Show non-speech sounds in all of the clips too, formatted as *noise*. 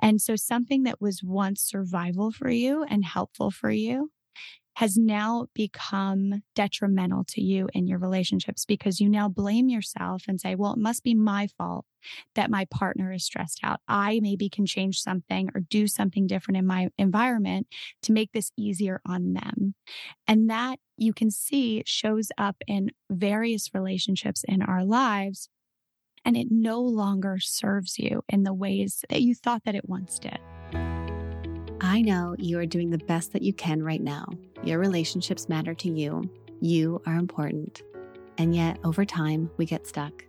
And so something that was once survival for you and helpful for you has now become detrimental to you in your relationships because you now blame yourself and say, well, it must be my fault that my partner is stressed out. I maybe can change something or do something different in my environment to make this easier on them. And that you can see shows up in various relationships in our lives. And it no longer serves you in the ways that you thought that it once did. I know you are doing the best that you can right now. Your relationships matter to you. You are important. And yet, over time, we get stuck.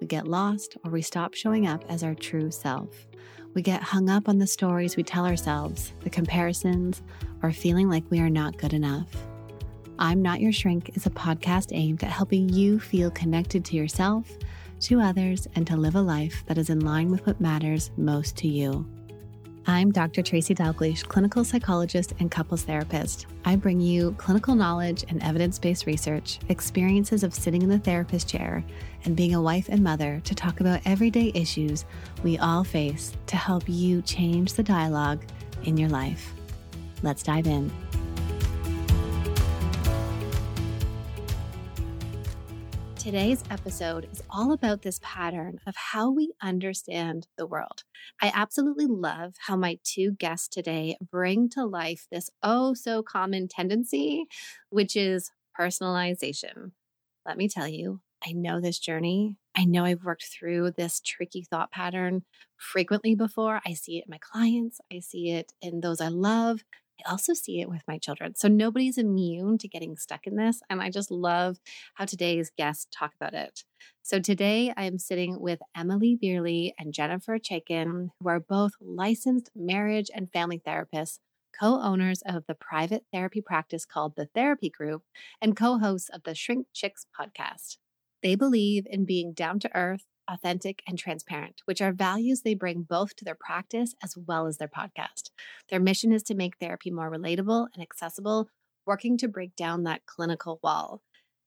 We get lost or we stop showing up as our true self. We get hung up on the stories we tell ourselves, the comparisons, or feeling like we are not good enough. I'm Not Your Shrink is a podcast aimed at helping you feel connected to yourself, to others, and to live a life that is in line with what matters most to you. I'm Dr. Tracy Dalgleish, clinical psychologist and couples therapist. I bring you clinical knowledge and evidence based research, experiences of sitting in the therapist chair, and being a wife and mother to talk about everyday issues we all face to help you change the dialogue in your life. Let's dive in. Today's episode is all about this pattern of how we understand the world. I absolutely love how my two guests today bring to life this oh so common tendency, which is personalization. Let me tell you, I know this journey. I know I've worked through this tricky thought pattern frequently before. I see it in my clients, I see it in those I love, I also see it with my children. So nobody's immune to getting stuck in this. And I just love how today's guests talk about it. So today I am sitting with Emmalee Bierly and Jennifer Chaiken, who are both licensed marriage and family therapists, co owners of the private therapy practice called The Therapy Group, and co hosts of the Shrink Chicks podcast. They believe in being down to earth authentic, and transparent, which are values they bring both to their practice as well as their podcast. Their mission is to make therapy more relatable and accessible, working to break down that clinical wall.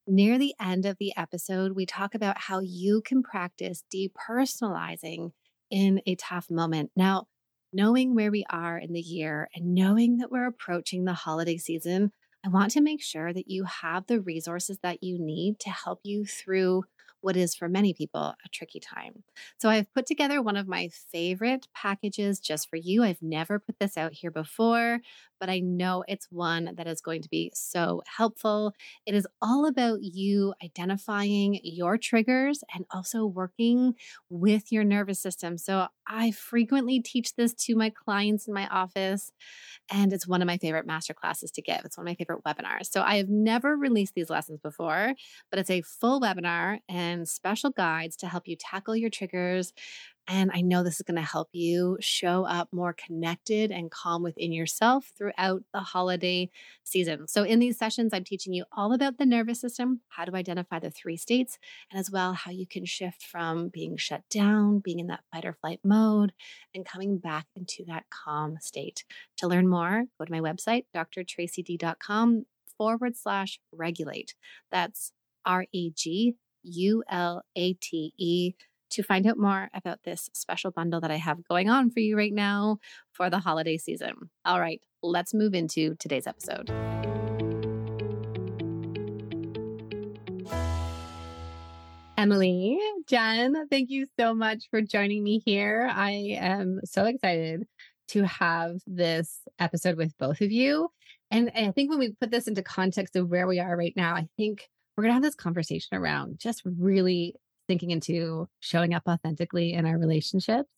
Near the end of the episode, we talk about how you can practice depersonalizing in a tough moment. Now, knowing where we are in the year and knowing that we're approaching the holiday season, I want to make sure that you have the resources that you need to help you through what is for many people a tricky time. So I've put together one of my favorite packages just for you. I've never put this out here before, but I know it's one that is going to be so helpful. It is all about you identifying your triggers and also working with your nervous system. So I frequently teach this to my clients in my office, and it's one of my favorite master classes to give. It's one of my favorite webinars. So I have never released these lessons before, but it's a full webinar and special guides to help you tackle your triggers and I know this is going to help you show up more connected and calm within yourself throughout the holiday season. So, in these sessions, I'm teaching you all about the nervous system, how to identify the three states, and as well how you can shift from being shut down, being in that fight or flight mode, and coming back into that calm state. To learn more, go to my website, drtracyd.com forward slash regulate. That's R E G U L A T E to find out more about this special bundle that I have going on for you right now for the holiday season. All right, let's move into today's episode. Emmalee, Jen, thank you so much for joining me here. I am so excited to have this episode with both of you. And I think when we put this into context of where we are right now, I think we're going to have this conversation around just really thinking into showing up authentically in our relationships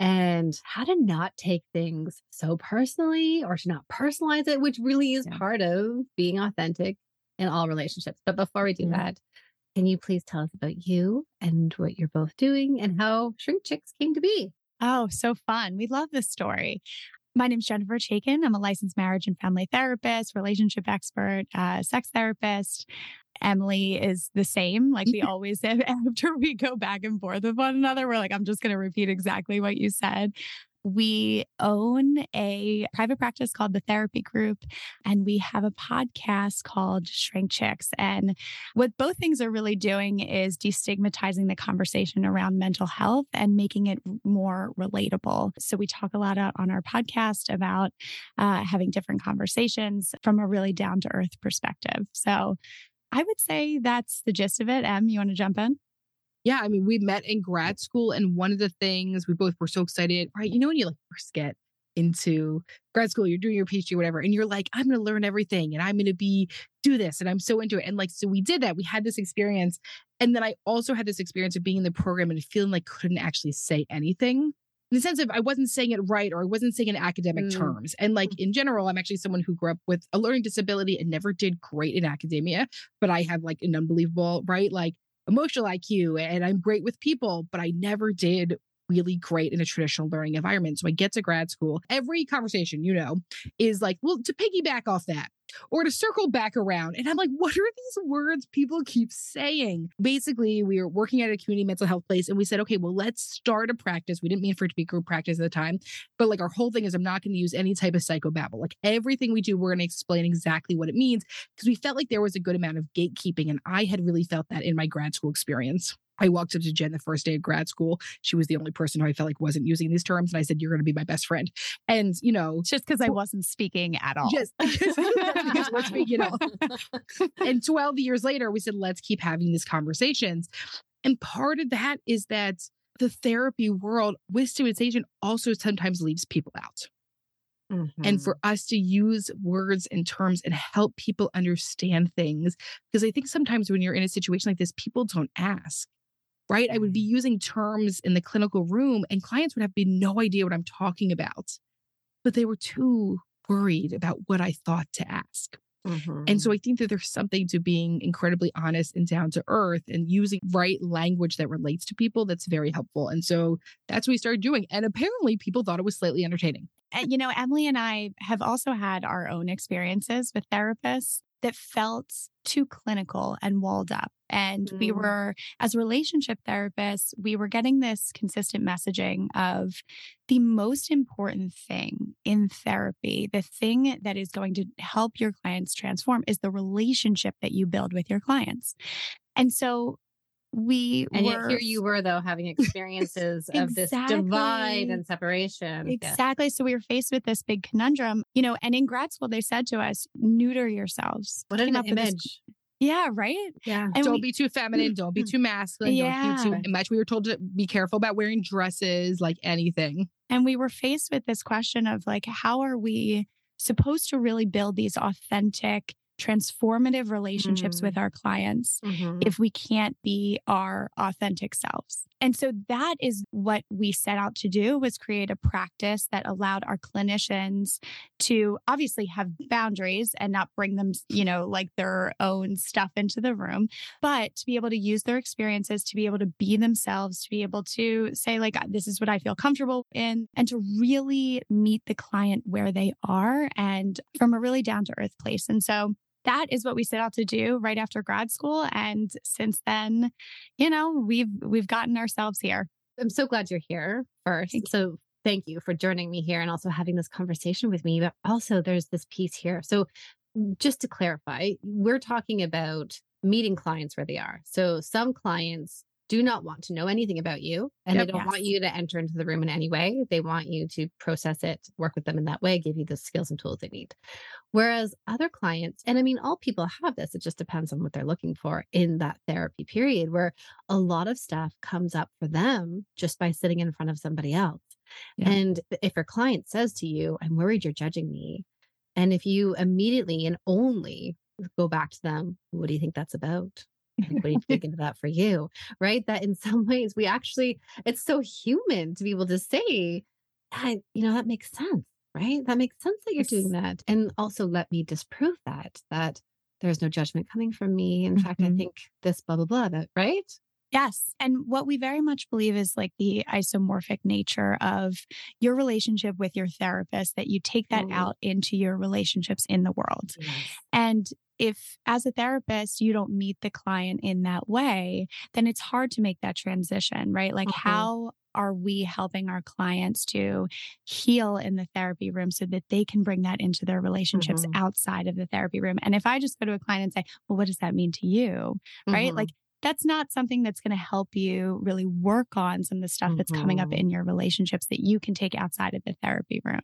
and how to not take things so personally or to not personalize it, which really is yeah. part of being authentic in all relationships. But before we do that, can you please tell us about you and what you're both doing and how Shrink Chicks came to be? Oh, so fun. We love this story. My name is Jennifer Chaiken. I'm a licensed marriage and family therapist, relationship expert, uh, sex therapist. Emmalee is the same. Like we *laughs* always say *laughs* after we go back and forth with one another, we're like, I'm just going to repeat exactly what you said. We own a private practice called the Therapy Group, and we have a podcast called Shrink Chicks. And what both things are really doing is destigmatizing the conversation around mental health and making it more relatable. So we talk a lot on our podcast about uh, having different conversations from a really down to earth perspective. So I would say that's the gist of it. Em, you want to jump in? Yeah, I mean, we met in grad school, and one of the things we both were so excited, right? You know, when you like first get into grad school, you're doing your PhD, whatever, and you're like, I'm going to learn everything and I'm going to be do this. And I'm so into it. And like, so we did that. We had this experience. And then I also had this experience of being in the program and feeling like couldn't actually say anything in the sense of I wasn't saying it right or I wasn't saying in academic mm. terms. And like mm. in general, I'm actually someone who grew up with a learning disability and never did great in academia, but I have like an unbelievable, right? Like emotional IQ and I'm great with people, but I never did really great in a traditional learning environment. So I get to grad school. Every conversation, you know, is like, well, to piggyback off that, or to circle back around. And I'm like, what are these words people keep saying? Basically, we were working at a community mental health place and we said, okay, well, let's start a practice. We didn't mean for it to be group practice at the time, but like our whole thing is I'm not going to use any type of psychobabble. Like everything we do, we're going to explain exactly what it means because we felt like there was a good amount of gatekeeping. And I had really felt that in my grad school experience. I walked up to Jen the first day of grad school. She was the only person who I felt like wasn't using these terms. And I said, You're going to be my best friend. And, you know, just because I wasn't speaking at all. *laughs* Just because we're speaking at all. and *laughs* 12 years later, we said, Let's keep having these conversations. And part of that is that the therapy world with stigmatization also sometimes leaves people out. Mm-hmm. And for us to use words and terms and help people understand things. Because I think sometimes when you're in a situation like this, people don't ask right? I would be using terms in the clinical room and clients would have no idea what I'm talking about, but they were too worried about what I thought to ask. Mm-hmm. And so mm-hmm. I think that there's something to being incredibly honest and down to earth and using right language that relates to people that's very helpful. And so that's what we started doing. And apparently people thought it was slightly entertaining. And, you know, Emmalee and I have also had our own experiences with therapists that felt too clinical and walled up. And mm. we were, as relationship therapists, we were getting this consistent messaging of the most important thing in therapy, the thing that is going to help your clients transform is the relationship that you build with your clients. And so we and were, yet here you were though having *laughs* experiences exactly. of this divide and separation exactly yeah. so we were faced with this big conundrum you know and in grad school they said to us neuter yourselves what an image yeah, right. Yeah. And don't we, be too feminine. Don't be mm-hmm. too masculine. Yeah. Don't be too much. We were told to be careful about wearing dresses, like anything. And we were faced with this question of like, how are we supposed to really build these authentic transformative relationships mm-hmm. with our clients mm-hmm. if we can't be our authentic selves. And so that is what we set out to do was create a practice that allowed our clinicians to obviously have boundaries and not bring them, you know, like their own stuff into the room, but to be able to use their experiences to be able to be themselves, to be able to say like this is what I feel comfortable in and to really meet the client where they are and from a really down to earth place. And so that is what we set out to do right after grad school and since then you know we've we've gotten ourselves here. I'm so glad you're here first. Thank so thank you for joining me here and also having this conversation with me but also there's this piece here. So just to clarify we're talking about meeting clients where they are. So some clients do not want to know anything about you and yep, they don't yes. want you to enter into the room in any way. They want you to process it, work with them in that way, give you the skills and tools they need. Whereas other clients, and I mean, all people have this, it just depends on what they're looking for in that therapy period where a lot of stuff comes up for them just by sitting in front of somebody else. Yeah. And if your client says to you, I'm worried you're judging me. And if you immediately and only go back to them, what do you think that's about? What do you think into that for you? Right. That in *laughs* some ways we actually, it's so human to be able to say, that, you know, that makes sense. Right. That makes sense that you're doing that. And also let me disprove that, that there's no judgment coming from me. In mm-hmm. fact, I mm-hmm. think this blah, blah, blah, that, right? Yes. And what we very much believe is like the isomorphic nature of your relationship with your therapist, that you take that mm. out into your relationships in the world. Yes. And if as a therapist you don't meet the client in that way, then it's hard to make that transition, right? Like Mhm. how are we helping our clients to heal in the therapy room so that they can bring that into their relationships Mhm. outside of the therapy room? And if I just go to a client and say, "Well, what does that mean to you?" right? Mhm. Like that's not something that's going to help you really work on some of the stuff that's coming up Mhm. in your relationships that you can take outside of the therapy room.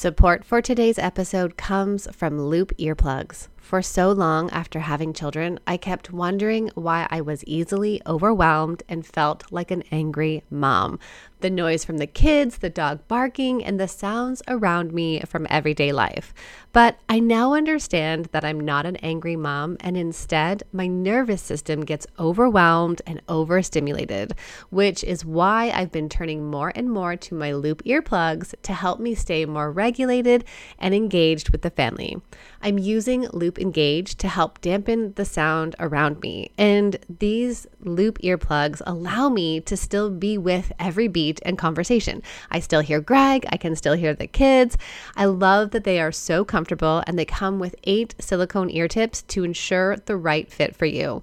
Support for today's episode comes from Loop Earplugs. For so long after having children, I kept wondering why I was easily overwhelmed and felt like an angry mom. The noise from the kids, the dog barking, and the sounds around me from everyday life. But I now understand that I'm not an angry mom, and instead, my nervous system gets overwhelmed and overstimulated, which is why I've been turning more and more to my Loop earplugs to help me stay more regulated and engaged with the family. I'm using Loop Engage to help dampen the sound around me. And these Loop earplugs allow me to still be with every beat and conversation. I still hear Greg, I can still hear the kids. I love that they are so comfortable and they come with eight silicone ear tips to ensure the right fit for you.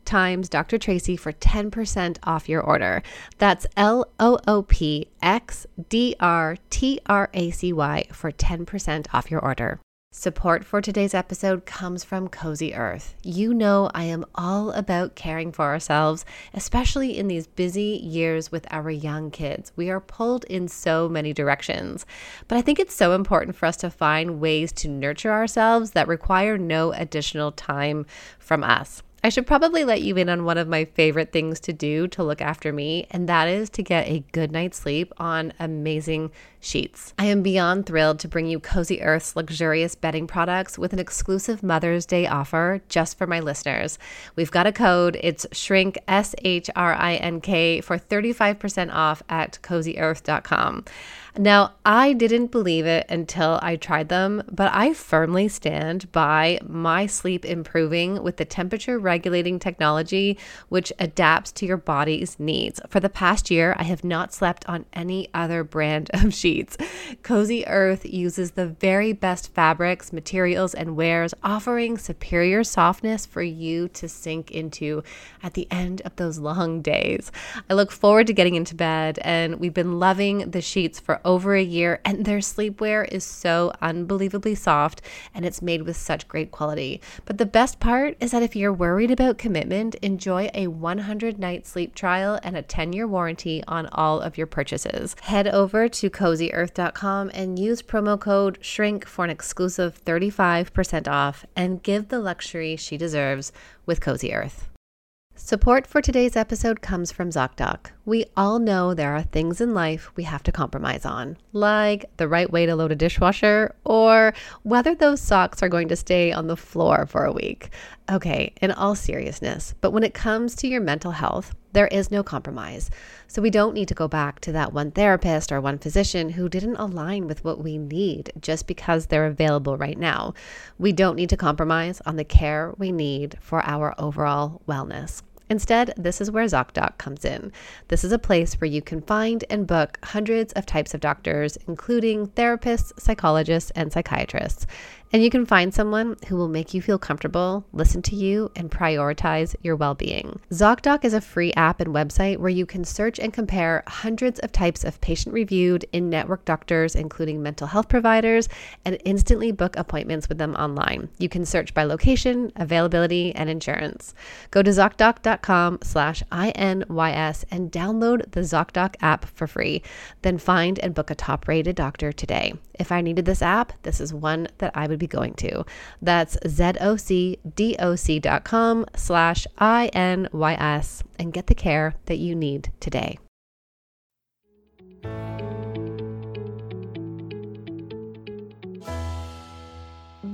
times Dr. Tracy for 10% off your order. That's L O O P X D R T R A C Y for 10% off your order. Support for today's episode comes from Cozy Earth. You know, I am all about caring for ourselves, especially in these busy years with our young kids. We are pulled in so many directions. But I think it's so important for us to find ways to nurture ourselves that require no additional time from us. I should probably let you in on one of my favorite things to do to look after me, and that is to get a good night's sleep on amazing sheets. I am beyond thrilled to bring you Cozy Earth's luxurious bedding products with an exclusive Mother's Day offer just for my listeners. We've got a code, it's shrink S H R I N K for 35% off at cozyearth.com. Now, I didn't believe it until I tried them, but I firmly stand by my sleep improving with the temperature regulating technology, which adapts to your body's needs. For the past year, I have not slept on any other brand of sheets. Cozy Earth uses the very best fabrics, materials, and wares, offering superior softness for you to sink into at the end of those long days. I look forward to getting into bed, and we've been loving the sheets for over a year, and their sleepwear is so unbelievably soft and it's made with such great quality. But the best part is that if you're worried about commitment, enjoy a 100 night sleep trial and a 10 year warranty on all of your purchases. Head over to cozyearth.com and use promo code SHRINK for an exclusive 35% off and give the luxury she deserves with Cozy Earth. Support for today's episode comes from ZocDoc. We all know there are things in life we have to compromise on, like the right way to load a dishwasher or whether those socks are going to stay on the floor for a week. Okay, in all seriousness, but when it comes to your mental health, there is no compromise. So we don't need to go back to that one therapist or one physician who didn't align with what we need just because they're available right now. We don't need to compromise on the care we need for our overall wellness. Instead, this is where ZocDoc comes in. This is a place where you can find and book hundreds of types of doctors, including therapists, psychologists, and psychiatrists. And you can find someone who will make you feel comfortable, listen to you, and prioritize your well being. ZocDoc is a free app and website where you can search and compare hundreds of types of patient reviewed in network doctors, including mental health providers, and instantly book appointments with them online. You can search by location, availability, and insurance. Go to ZocDoc.com slash INYS and download the ZocDoc app for free. Then find and book a top rated doctor today. If I needed this app, this is one that I would be going to. That's zocdoc.com slash INYS and get the care that you need today.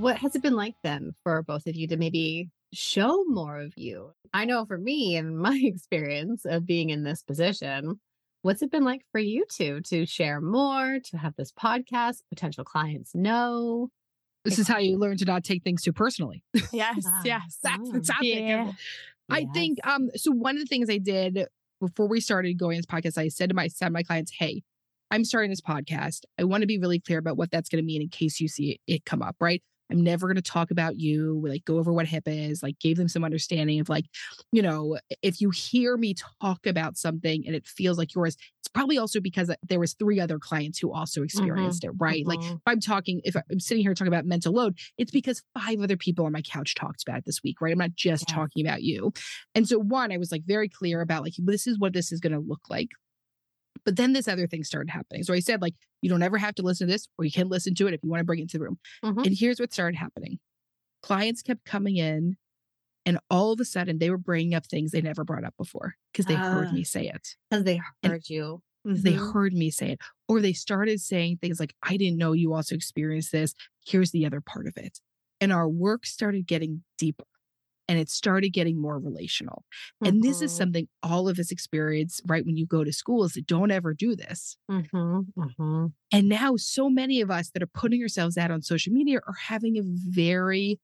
what has it been like then for both of you to maybe show more of you? I know for me and *laughs* my experience of being in this position, what's it been like for you two to share more, to have this podcast, potential clients know? This is how you learn to not take things too personally. *laughs* Yes, Ah, yes. That's the topic. Yeah. I think um so one of the things I did before we started going this podcast, I said to my said to my clients, Hey, I'm starting this podcast. I want to be really clear about what that's going to mean in case you see it come up, right? I'm never going to talk about you, like go over what HIPAA is, like gave them some understanding of like, you know, if you hear me talk about something and it feels like yours, it's probably also because there was three other clients who also experienced it, right? Like Mhm. if I'm talking, if I'm sitting here talking about mental load, it's because five other people on my couch talked about it this week, right? I'm not just Yes. talking about you. And so, one, I was like very clear about like, this is what this is going to look like. But then this other thing started happening. So I said, like, you don't ever have to listen to this, or you can listen to it if you want to bring it to the room. Mhm. And here's what started happening clients kept coming in, and all of a sudden they were bringing up things they never brought up before because they heard Ah. me say it. because they And- heard you. They Mhm. heard me say it, or they started saying things like, I didn't know you also experienced this. Here's the other part of it. And our work started getting deeper and it started getting more relational. And this is Mhm. something all of us experience right when you go to school is that don't ever do this. Mhm. Mhm. And now so many of us that are putting ourselves out on social media are having a very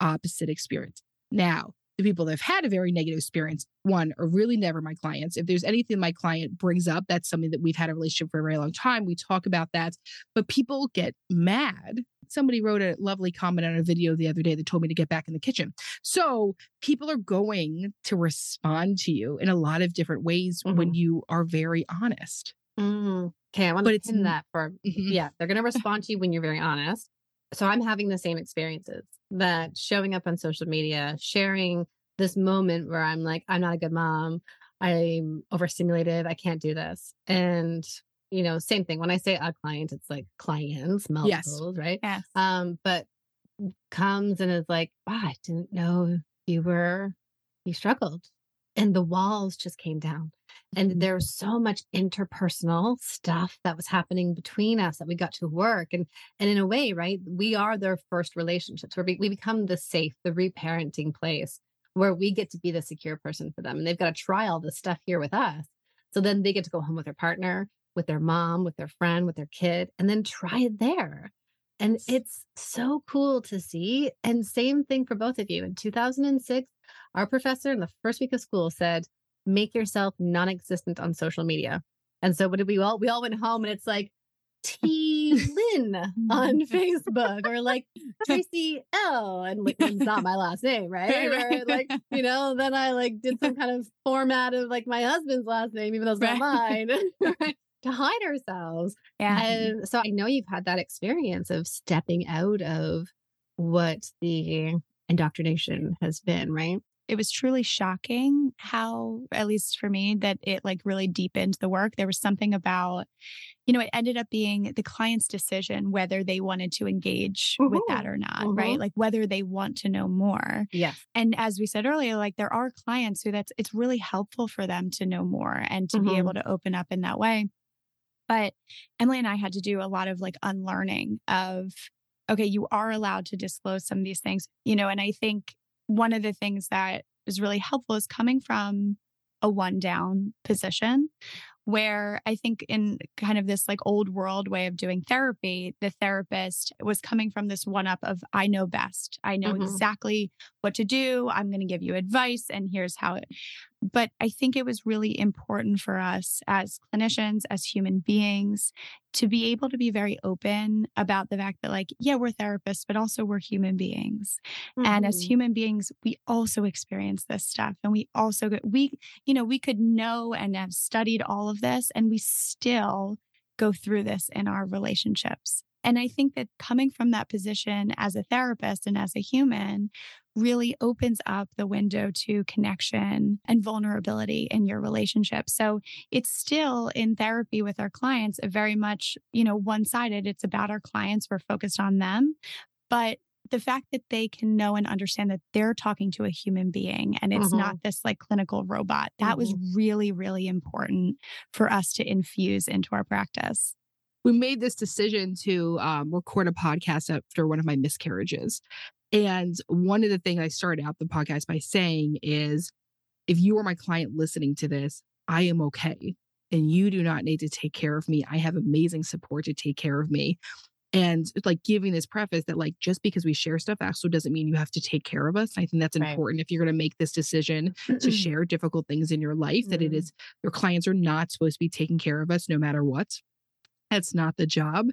opposite experience. Now, the people that have had a very negative experience, one, are really never my clients. If there's anything my client brings up, that's something that we've had a relationship for a very long time. We talk about that. But people get mad. Somebody wrote a lovely comment on a video the other day that told me to get back in the kitchen. So people are going to respond to you in a lot of different ways when you are very honest. Mm. Okay, I want But to it's pin that for Mhm. yeah, they're going *laughs* to respond to you when you're very honest. So I'm having the same experiences that showing up on social media, sharing this moment where I'm like, I'm not a good mom. I'm overstimulated. I can't do this. And, you know, same thing. When I say a client, it's like clients, Yes. right? Yes. Um, but comes and is like, wow, I didn't know you were, you struggled. And the walls just came down. And mm-hmm. there was so much interpersonal stuff that was happening between us that we got to work. And and in a way, right, we are their first relationships where we, we become the safe, the reparenting place where we get to be the secure person for them. And they've got to try all this stuff here with us. So then they get to go home with their partner, with their mom, with their friend, with their kid, and then try it there. And it's so cool to see. And same thing for both of you. In 2006, our professor in the first week of school said, make yourself non-existent on social media. And so what did we all we all went home and it's like T Lynn *laughs* on Facebook or like Tracy L and it's not my last name, *laughs* right? Right. Or like, you know, then I like did some kind of format of like my husband's last name, even though it's not mine, *laughs* right? to hide ourselves. Yeah. And so I know you've had that experience of stepping out of what the indoctrination has been, right? It was truly shocking how at least for me that it like really deepened the work there was something about you know it ended up being the client's decision whether they wanted to engage with that or not right Mhm. like whether they want to know more Yes. and as we said earlier like there are clients who that's it's really helpful for them to know more and to be Mhm. able to open up in that way but emmalee and i had to do a lot of like unlearning of okay you are allowed to disclose some of these things you know and i think one of the things that is really helpful is coming from a one down position where I think in kind of this like old world way of doing therapy, the therapist was coming from this one up of I know best. I know Mhm. exactly what to do. I'm going to give you advice and here's how it. But I think it was really important for us as clinicians, as human beings, to be able to be very open about the fact that, like, yeah, we're therapists, but also we're human beings. And as Mhm. human beings, we also experience this stuff. And we also, go- we, you know, we could know and have studied all of this, and we still go through this in our relationships. And I think that coming from that position as a therapist and as a human really opens up the window to connection and vulnerability in your relationship. So it's still in therapy with our clients, very much, you know, one sided. It's about our clients. We're focused on them. But the fact that they can know and understand that they're talking to a human being and it's Mhm. not this like clinical robot, that was really, really important for us to infuse into our practice. We made this decision to um, record a podcast after one of my miscarriages. And one of the things I started out the podcast by saying is if you are my client listening to this, I am okay. And you do not need to take care of me. I have amazing support to take care of me. And like giving this preface that, like, just because we share stuff also doesn't mean you have to take care of us. I think that's right. important if you're going to make this decision to *clears throat* share difficult things in your life, mm-hmm. that it mm-hmm. your clients are not supposed to be taking care of us no matter what. That's not the job.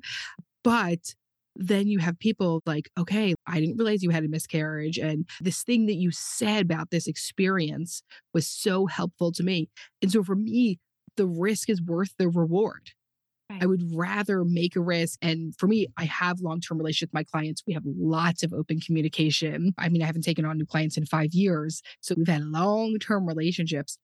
But then you have people like, okay, I didn't realize you had a miscarriage. And this thing that you said about this experience was so helpful to me. And so for me, the risk is worth the reward. Right. I would rather make a risk. And for me, I have long term relationships with my clients. We have lots of open communication. I mean, I haven't taken on new clients in five years. So we've had long term relationships.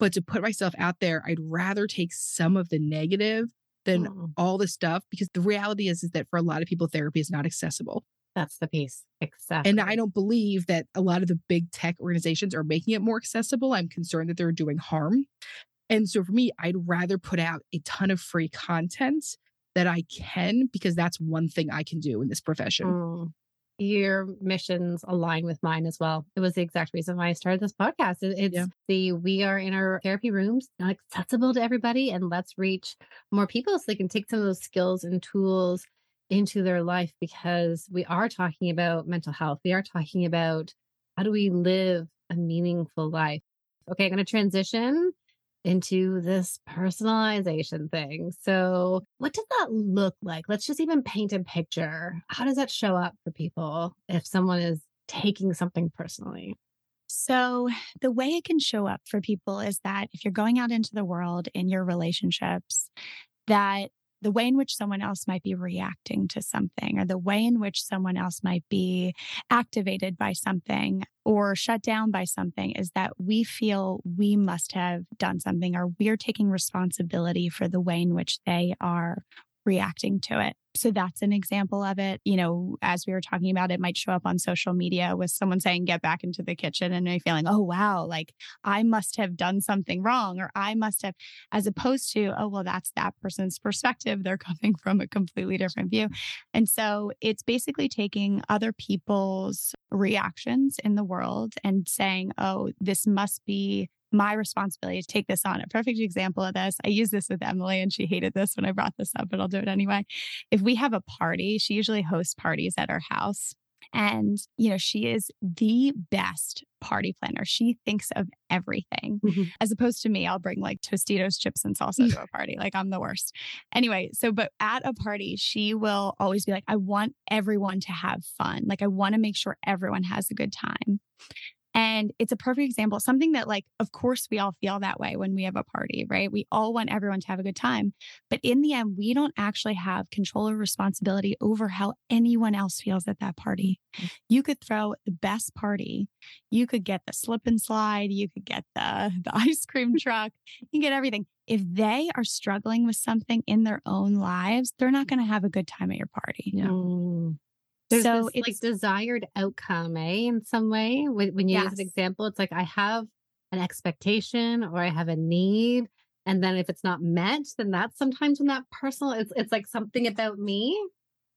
But to put myself out there, I'd rather take some of the negative than mm. all the stuff because the reality is, is that for a lot of people, therapy is not accessible. That's the piece. Exactly. And I don't believe that a lot of the big tech organizations are making it more accessible. I'm concerned that they're doing harm. And so for me, I'd rather put out a ton of free content that I can because that's one thing I can do in this profession. Mm your missions align with mine as well. It was the exact reason why I started this podcast. It's yeah. the we are in our therapy rooms, not accessible to everybody, and let's reach more people so they can take some of those skills and tools into their life because we are talking about mental health. We are talking about how do we live a meaningful life. Okay, I'm going to transition into this personalization thing. So, what does that look like? Let's just even paint a picture. How does that show up for people if someone is taking something personally? So, the way it can show up for people is that if you're going out into the world in your relationships, that the way in which someone else might be reacting to something or the way in which someone else might be activated by something or shut down by something is that we feel we must have done something or we're taking responsibility for the way in which they are reacting to it. So that's an example of it. You know, as we were talking about, it might show up on social media with someone saying, get back into the kitchen and me feeling, oh, wow, like I must have done something wrong or I must have, as opposed to, oh, well, that's that person's perspective. They're *laughs* coming from a completely different view. And so it's basically taking other people's reactions in the world and saying, oh, this must be my responsibility to take this on. A perfect example of this, I use this with Emmalee and she hated this when I brought this up, but I'll do it anyway. If we have a party, she usually hosts parties at our house. And, you know, she is the best party planner. She thinks of everything mm-hmm. as opposed to me. I'll bring like Tostitos, chips, and salsa to a *laughs* party. Like I'm the worst. Anyway, so, but at a party, she will always be like, I want everyone to have fun. Like I want to make sure everyone has a good time. And it's a perfect example, something that, like, of course, we all feel that way when we have a party, right? We all want everyone to have a good time. But in the end, we don't actually have control or responsibility over how anyone else feels at that party. Mm-hmm. You could throw the best party. You could get the slip and slide. You could get the, *laughs* the ice cream *laughs* truck. You can get everything. If they are struggling with something in their own lives, they're not going to have a good time at your party. Yeah. Mm. There's so this, it's like desired outcome, eh? In some way, when, when you yes. use an example, it's like I have an expectation or I have a need, and then if it's not met, then that's sometimes when that personal. It's it's like something about me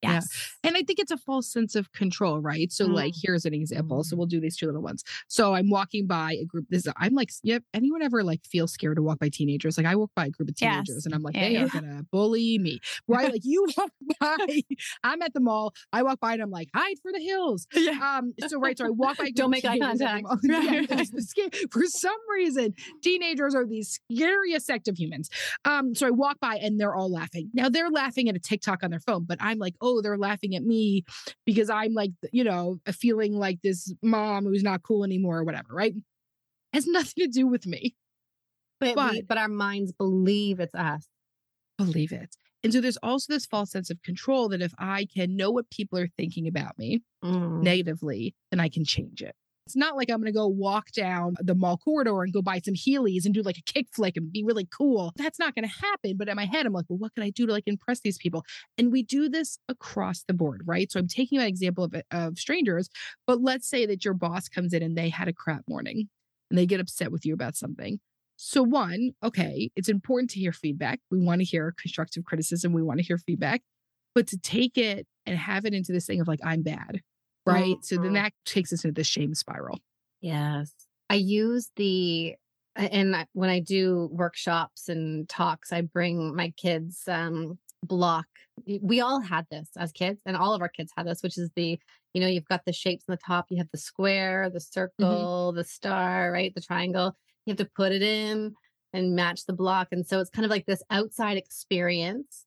Yes. Yeah. And I think it's a false sense of control, right? So, mm. like, here's an example. So, mm-hmm. we'll do these two little ones. So, I'm walking by a group. This I'm like, yep. Anyone ever like feel scared to walk by teenagers? Like, I walk by a group of teenagers yes. and I'm like, yeah, they are *laughs* gonna bully me, right? like, you walk *laughs* by. I'm at the mall. I walk by and I'm like, hide for the hills. Yeah. Um. So, right. So I walk by. *laughs* Don't make eye contact. for some reason, teenagers are the scariest sect of humans. Um. So I walk by and they're all laughing. Now they're laughing at a TikTok on their phone, but I'm like, oh oh, they're laughing at me because I'm like, you know, a feeling like this mom who's not cool anymore or whatever, right? Has nothing to do with me. But but, we, but our minds believe it's us. Believe it. And so there's also this false sense of control that if I can know what people are thinking about me mm. negatively, then I can change it. It's not like I'm going to go walk down the mall corridor and go buy some Heelys and do like a kick flick and be really cool. That's not going to happen. But in my head, I'm like, well, what can I do to like impress these people? And we do this across the board, right? So I'm taking an example of, of strangers, but let's say that your boss comes in and they had a crap morning and they get upset with you about something. So, one, okay, it's important to hear feedback. We want to hear constructive criticism. We want to hear feedback, but to take it and have it into this thing of like, I'm bad, right? Mm-hmm. So then mm-hmm. that takes us into the shame spiral. Yes. I use the, and when I do workshops and talks, I bring my kids um, block. We all had this as kids, and all of our kids had this, which is the, you know, you've got the shapes on the top, you have the square, the mm-hmm. circle, mm-hmm. the star, right? The triangle. You have to put it in and match the block. And so it's kind of like this outside experience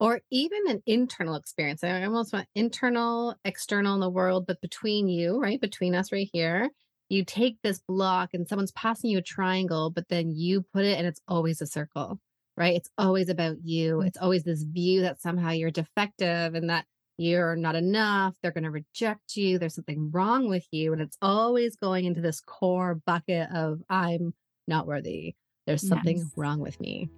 or even an internal experience. I almost want internal, external in the world, but between you, right? Between us right here. You take this block and someone's passing you a triangle, but then you put it and it's always a circle right? It's always about you. Mm. It's always this view that somehow you're defective and that you're not enough. They're going to reject you. There's something wrong with you. And it's always going into this core bucket of I'm not worthy. There's something yes. wrong with me.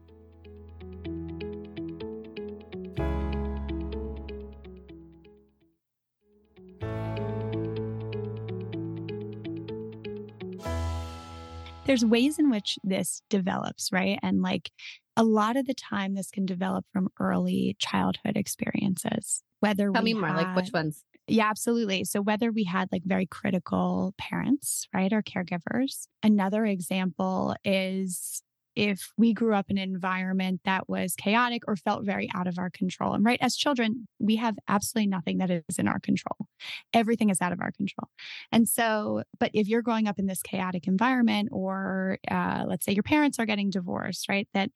There's ways in which this develops, right? And like a lot of the time, this can develop from early childhood experiences. Whether tell me more, had, like which ones? Yeah, absolutely. So whether we had like very critical parents, right, or caregivers. Another example is if we grew up in an environment that was chaotic or felt very out of our control. And right, as children, we have absolutely nothing that is in our control. Everything is out of our control. And so, but if you're growing up in this chaotic environment, or uh, let's say your parents are getting divorced, right, that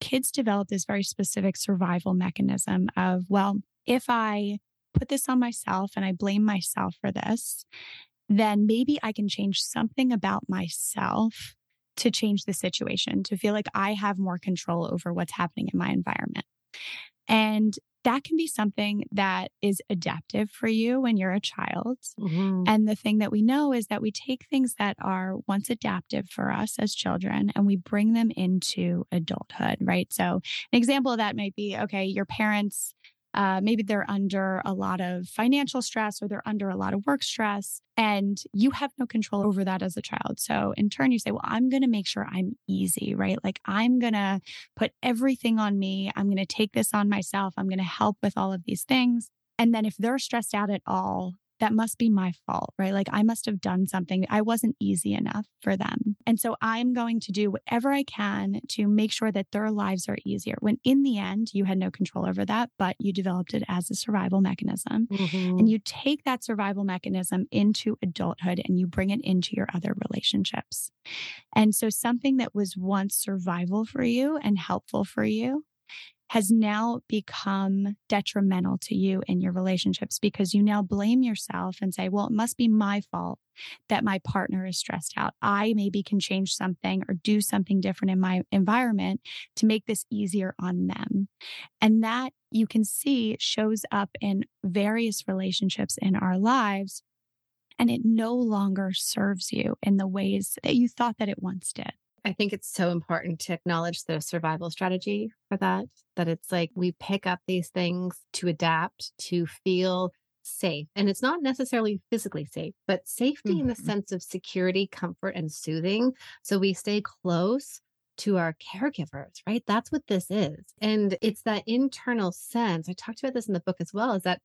kids develop this very specific survival mechanism of, well, if I put this on myself and I blame myself for this, then maybe I can change something about myself to change the situation, to feel like I have more control over what's happening in my environment. And that can be something that is adaptive for you when you're a child. Mm-hmm. And the thing that we know is that we take things that are once adaptive for us as children and we bring them into adulthood, right? So, an example of that might be okay, your parents uh, maybe they're under a lot of financial stress or they're under a lot of work stress, and you have no control over that as a child. So, in turn, you say, Well, I'm going to make sure I'm easy, right? Like, I'm going to put everything on me. I'm going to take this on myself. I'm going to help with all of these things. And then if they're stressed out at all, that must be my fault, right? Like I must have done something. I wasn't easy enough for them. And so I'm going to do whatever I can to make sure that their lives are easier. When in the end, you had no control over that, but you developed it as a survival mechanism. Mm-hmm. And you take that survival mechanism into adulthood and you bring it into your other relationships. And so something that was once survival for you and helpful for you has now become detrimental to you in your relationships because you now blame yourself and say, well, it must be my fault that my partner is stressed out. I maybe can change something or do something different in my environment to make this easier on them. And that you can see shows up in various relationships in our lives. And it no longer serves you in the ways that you thought that it once did. I think it's so important to acknowledge the survival strategy for that, that it's like we pick up these things to adapt, to feel safe. And it's not necessarily physically safe, but safety mm-hmm. in the mm-hmm. sense of security, comfort, and soothing. So we stay close to our caregivers, right? That's what this is. And it's that internal sense. I talked about this in the book as well, is that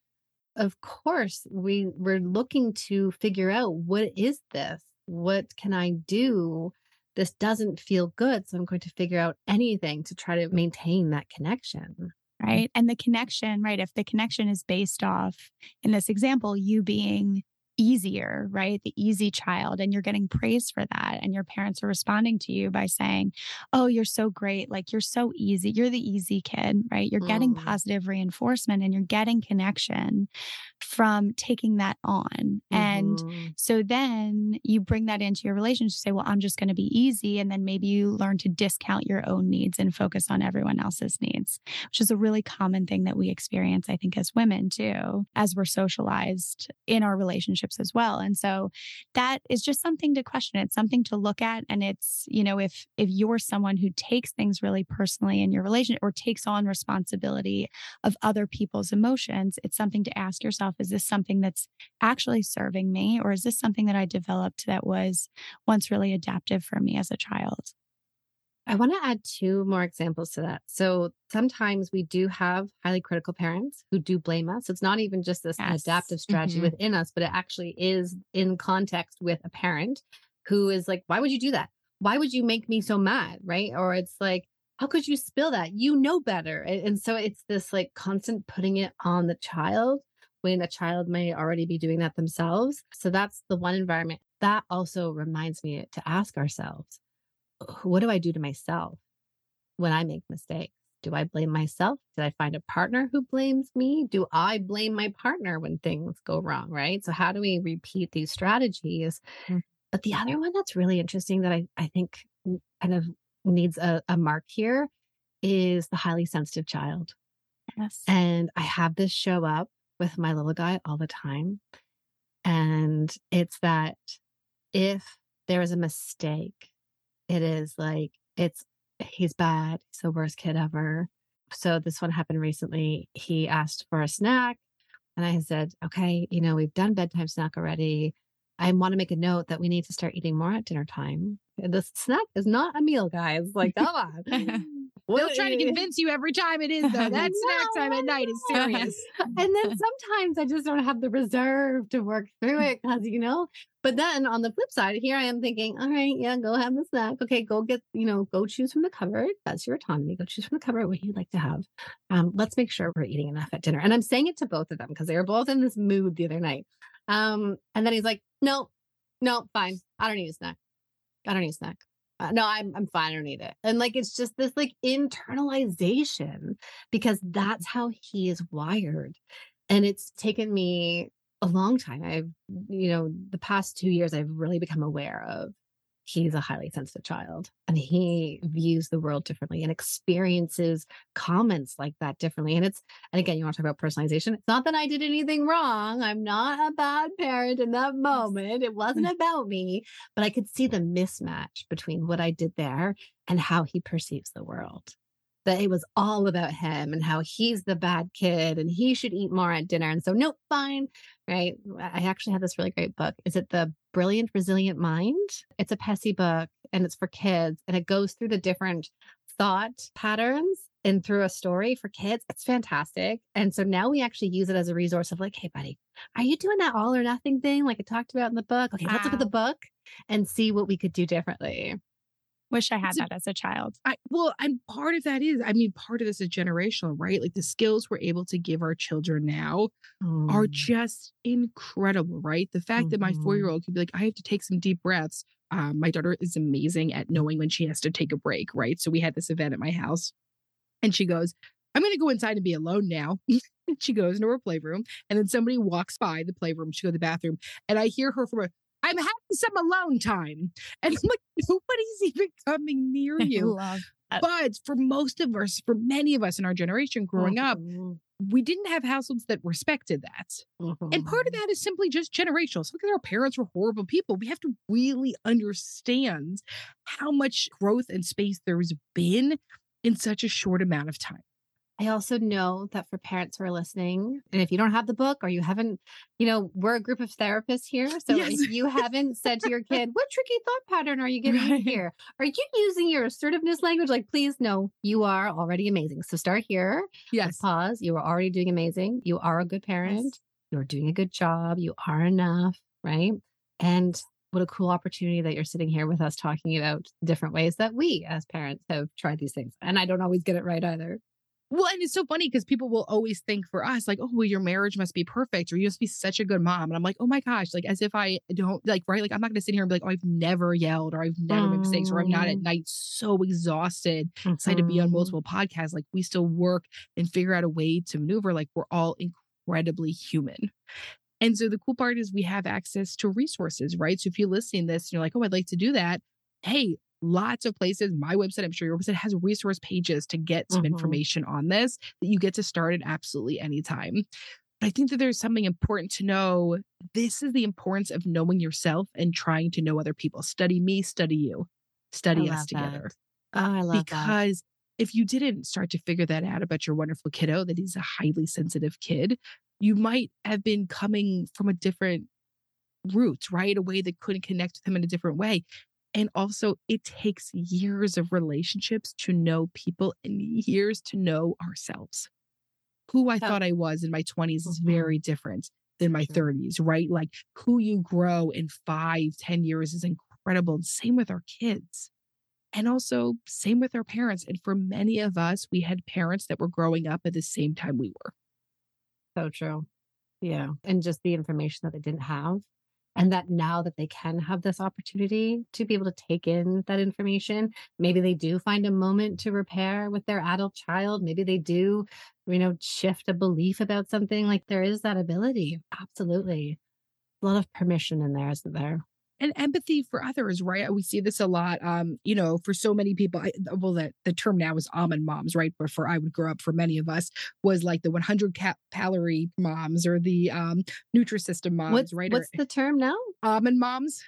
of course we we're looking to figure out what is this? What can I do this doesn't feel good. So I'm going to figure out anything to try to maintain that connection. Right. And the connection, right? If the connection is based off, in this example, you being easier, right? The easy child. And you're getting praise for that. And your parents are responding to you by saying, Oh, you're so great. Like you're so easy. You're the easy kid, right? You're getting mm. positive reinforcement and you're getting connection from taking that on. Mm-hmm. And so then you bring that into your relationship, say, Well, I'm just going to be easy. And then maybe you learn to discount your own needs and focus on everyone else's needs, which is a really common thing that we experience, I think, as women too, as we're socialized in our relationships relationships as well. And so that is just something to question. It's something to look at. And it's, you know, if if you're someone who takes things really personally in your relationship or takes on responsibility of other people's emotions, it's something to ask yourself, is this something that's actually serving me? Or is this something that I developed that was once really adaptive for me as a child? I want to add two more examples to that. So sometimes we do have highly critical parents who do blame us. It's not even just this Yes. adaptive strategy Mhm. within us, but it actually is in context with a parent who is like, why would you do that? Why would you make me so mad? Right. Or it's like, how could you spill that? You know better. And, and so it's this like constant putting it on the child when a child may already be doing that themselves. So that's the one environment. That also reminds me to ask ourselves, what do I do to myself when I make mistakes? Do I blame myself? Did I find a partner who blames me? Do I blame my partner when things go wrong? Right. So, how do we repeat these strategies? Mm. But the other one that's really interesting that I, I think kind of needs a, a mark here is the highly sensitive child. Yes. And I have this show up with my little guy all the time. And it's that if there is a mistake, it is like, it's, he's bad. He's the worst kid ever. So this one happened recently. He asked for a snack. And I said, okay, you know, we've done bedtime snack already. I want to make a note that we need to start eating more at dinner time. The snack is not a meal, guys. Like, come on. *laughs* *laughs* They'll try to convince you every time it is, though. *laughs* That snack time at night is serious. and then *laughs* sometimes I just don't have the reserve to work through it because, you know, but then on the flip side, here I am thinking, all right, yeah, go have the snack. Okay, go get, you know, go choose from the cupboard. That's your autonomy. Go choose from the cupboard what you'd like to have. Um, let's make sure we're eating enough at dinner. And I'm saying it to both of them because they were both in this mood the other night. Um, and then he's like, no, no, fine. I don't need a snack. I don't need a snack. Uh, no, I'm I'm fine. I don't need it. And like it's just this like internalization because that's how he is wired. And it's taken me a long time. I've you know the past two years I've really become aware of he's a highly sensitive child and he views the world differently and experiences comments like that differently. And it's and again you want to talk about personalization. It's not that I did anything wrong. I'm not a bad parent in that moment. It wasn't *laughs* about me but I could see the mismatch between what I did there and how he perceives the world. That it was all about him and how he's the bad kid and he should eat more at dinner. And so, nope, fine. Right. I actually have this really great book. Is it The Brilliant Resilient Mind? It's a PESI book and it's for kids and it goes through the different thought patterns and through a story for kids. It's fantastic. And so now we actually use it as a resource of like, hey, buddy, are you doing that all or nothing thing like I talked about in the book? Okay, let's look at the book and see what we could do differently. Wish I had It's a- that as a child. I, well, and part of that is, I mean, part of this is generational, right? Like the skills we're able to give our children now are Mm. just incredible, right? The fact that my Mhm. four year old could be like, I have to take some deep breaths. Um, my daughter is amazing at knowing when she has to take a break, right? So we had this event at my house and she goes, I'm going to go inside and be alone now. *laughs* She goes into her playroom and then somebody walks by the playroom. She goes to the bathroom and I hear her from a, I'm having some alone time. And I'm like, *laughs* nobody's even coming near *laughs* you. But for most of us, for many of us in our generation growing up, Mhm. we didn't have households that respected that. And part of that is simply just generational. So because our parents were horrible people, we have to really understand how much growth and space there's been in such a short amount of time. I also know that for parents who are listening, and if you don't have the book or you haven't, you know, we're a group of therapists here. So Yes. if you haven't said to your kid, what tricky thought pattern are you *laughs* getting in Right. here? Are you using your assertiveness language? Like, please, no, you are already amazing. So start here. Yes. Pause. You are already doing amazing. You are a good parent. You're doing a good job. You are enough. Right. And what a cool opportunity that you're sitting here with us talking about different ways that we as parents have tried these things. And I don't always get it right either. Well, and it's so funny because people will always think for us, like, oh, well, your marriage must be perfect or you must be such a good mom. And I'm like, oh my gosh, like as if I don't like, right? Like, I'm not going to sit here and be like, oh, I've never yelled or I've never made mistakes or I'm not at Mm. night so exhausted decided to be on Mhm. multiple podcasts. Like, we still work and figure out a way to maneuver. Like, we're all incredibly human. And so the cool part is we have access to resources, right? So if you're listening to this and you're like, oh, I'd like to do that. Hey, lots of places, my website, I'm sure your website has resource pages to get some Mhm. information on this that you get to start at absolutely any time. But I think that there's something important to know. This is the importance of knowing yourself and trying to know other people. Study me, study you, study us that. together Oh, I love that. because if you didn't start to figure that out about your wonderful kiddo, that he's a highly sensitive kid, you might have been coming from a different route, right? A way that couldn't connect with him in a different way. And also, it takes years of relationships to know people and years to know ourselves. Who I Yeah. thought I was in my 20s is Mhm. very different than my Sure. 30s, right? Like who you grow in five, ten years is incredible. And same with our kids. And also, same with our parents. And for many of us, we had parents that were growing up at the same time we were. So true. Yeah. And just the information that they didn't have. And that now that they can have this opportunity to be able to take in that information, maybe they do find a moment to repair with their adult child. Maybe they do, you know, shift a belief about something. Like there is that ability. Absolutely. A lot of permission in there, isn't there? And empathy for others, right? We see this a lot. Um, you know, for so many people, I, well, the, the term now is almond moms, right? But for I would grow up for many of us was like the 100 ca- calorie moms or the um Nutrisystem moms, what's right? what's or the term now? almond moms.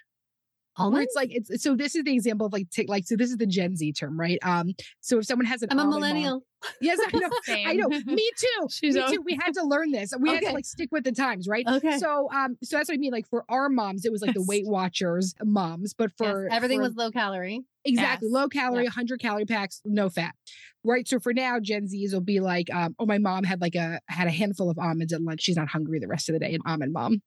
Where it's like it's so this is the example of like take like so this is the Gen Z term, right? Um, so if someone has an I'm a almond millennial. *laughs* yes, I know, *laughs* I know, me too, *laughs* She's me a- too. We had to learn this. We had to like stick with the times, right? Okay. So um, so that's what I mean. Like for our moms, it was like the Weight Watchers moms, but Yes, for everything for- was low calorie. Exactly. Yes. Low calorie, 100 calorie packs, no fat. Right. So for now, Gen Zs will be like, um, oh, my mom had like a had a handful of almonds at lunch. She's not hungry the rest of the day. An almond mom.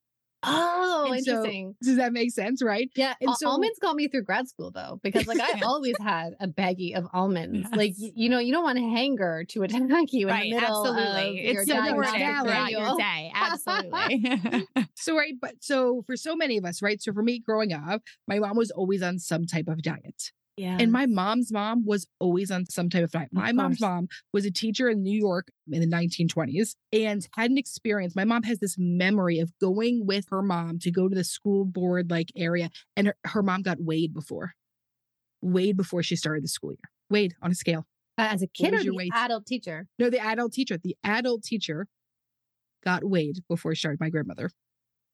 Oh, And so- interesting. Does that make sense? Right. Yeah, And al- so- almonds got me through grad school though, because like I *laughs* always had a baggie of almonds. Like Yes. y- you know, you don't want a hanger to attack *laughs* you in right, the middle absolutely. of your It's Yeah, no, it's supportive diagnostic throughout your day. *laughs* Absolutely. So right, but so for so many of us, right? So for me growing up, my mom was always on some type of diet. Yeah. And my mom's mom was always on some type of diet. My mom's mom was a teacher in New York in the 1920s and had an experience. My mom has this memory of going with her mom to go to the school board like area, and her, her mom got weighed before, weighed before she started the school year, weighed on a scale. Uh, as a kid or the weight? adult teacher. No, the adult teacher, the adult teacher got weighed before she started my grandmother.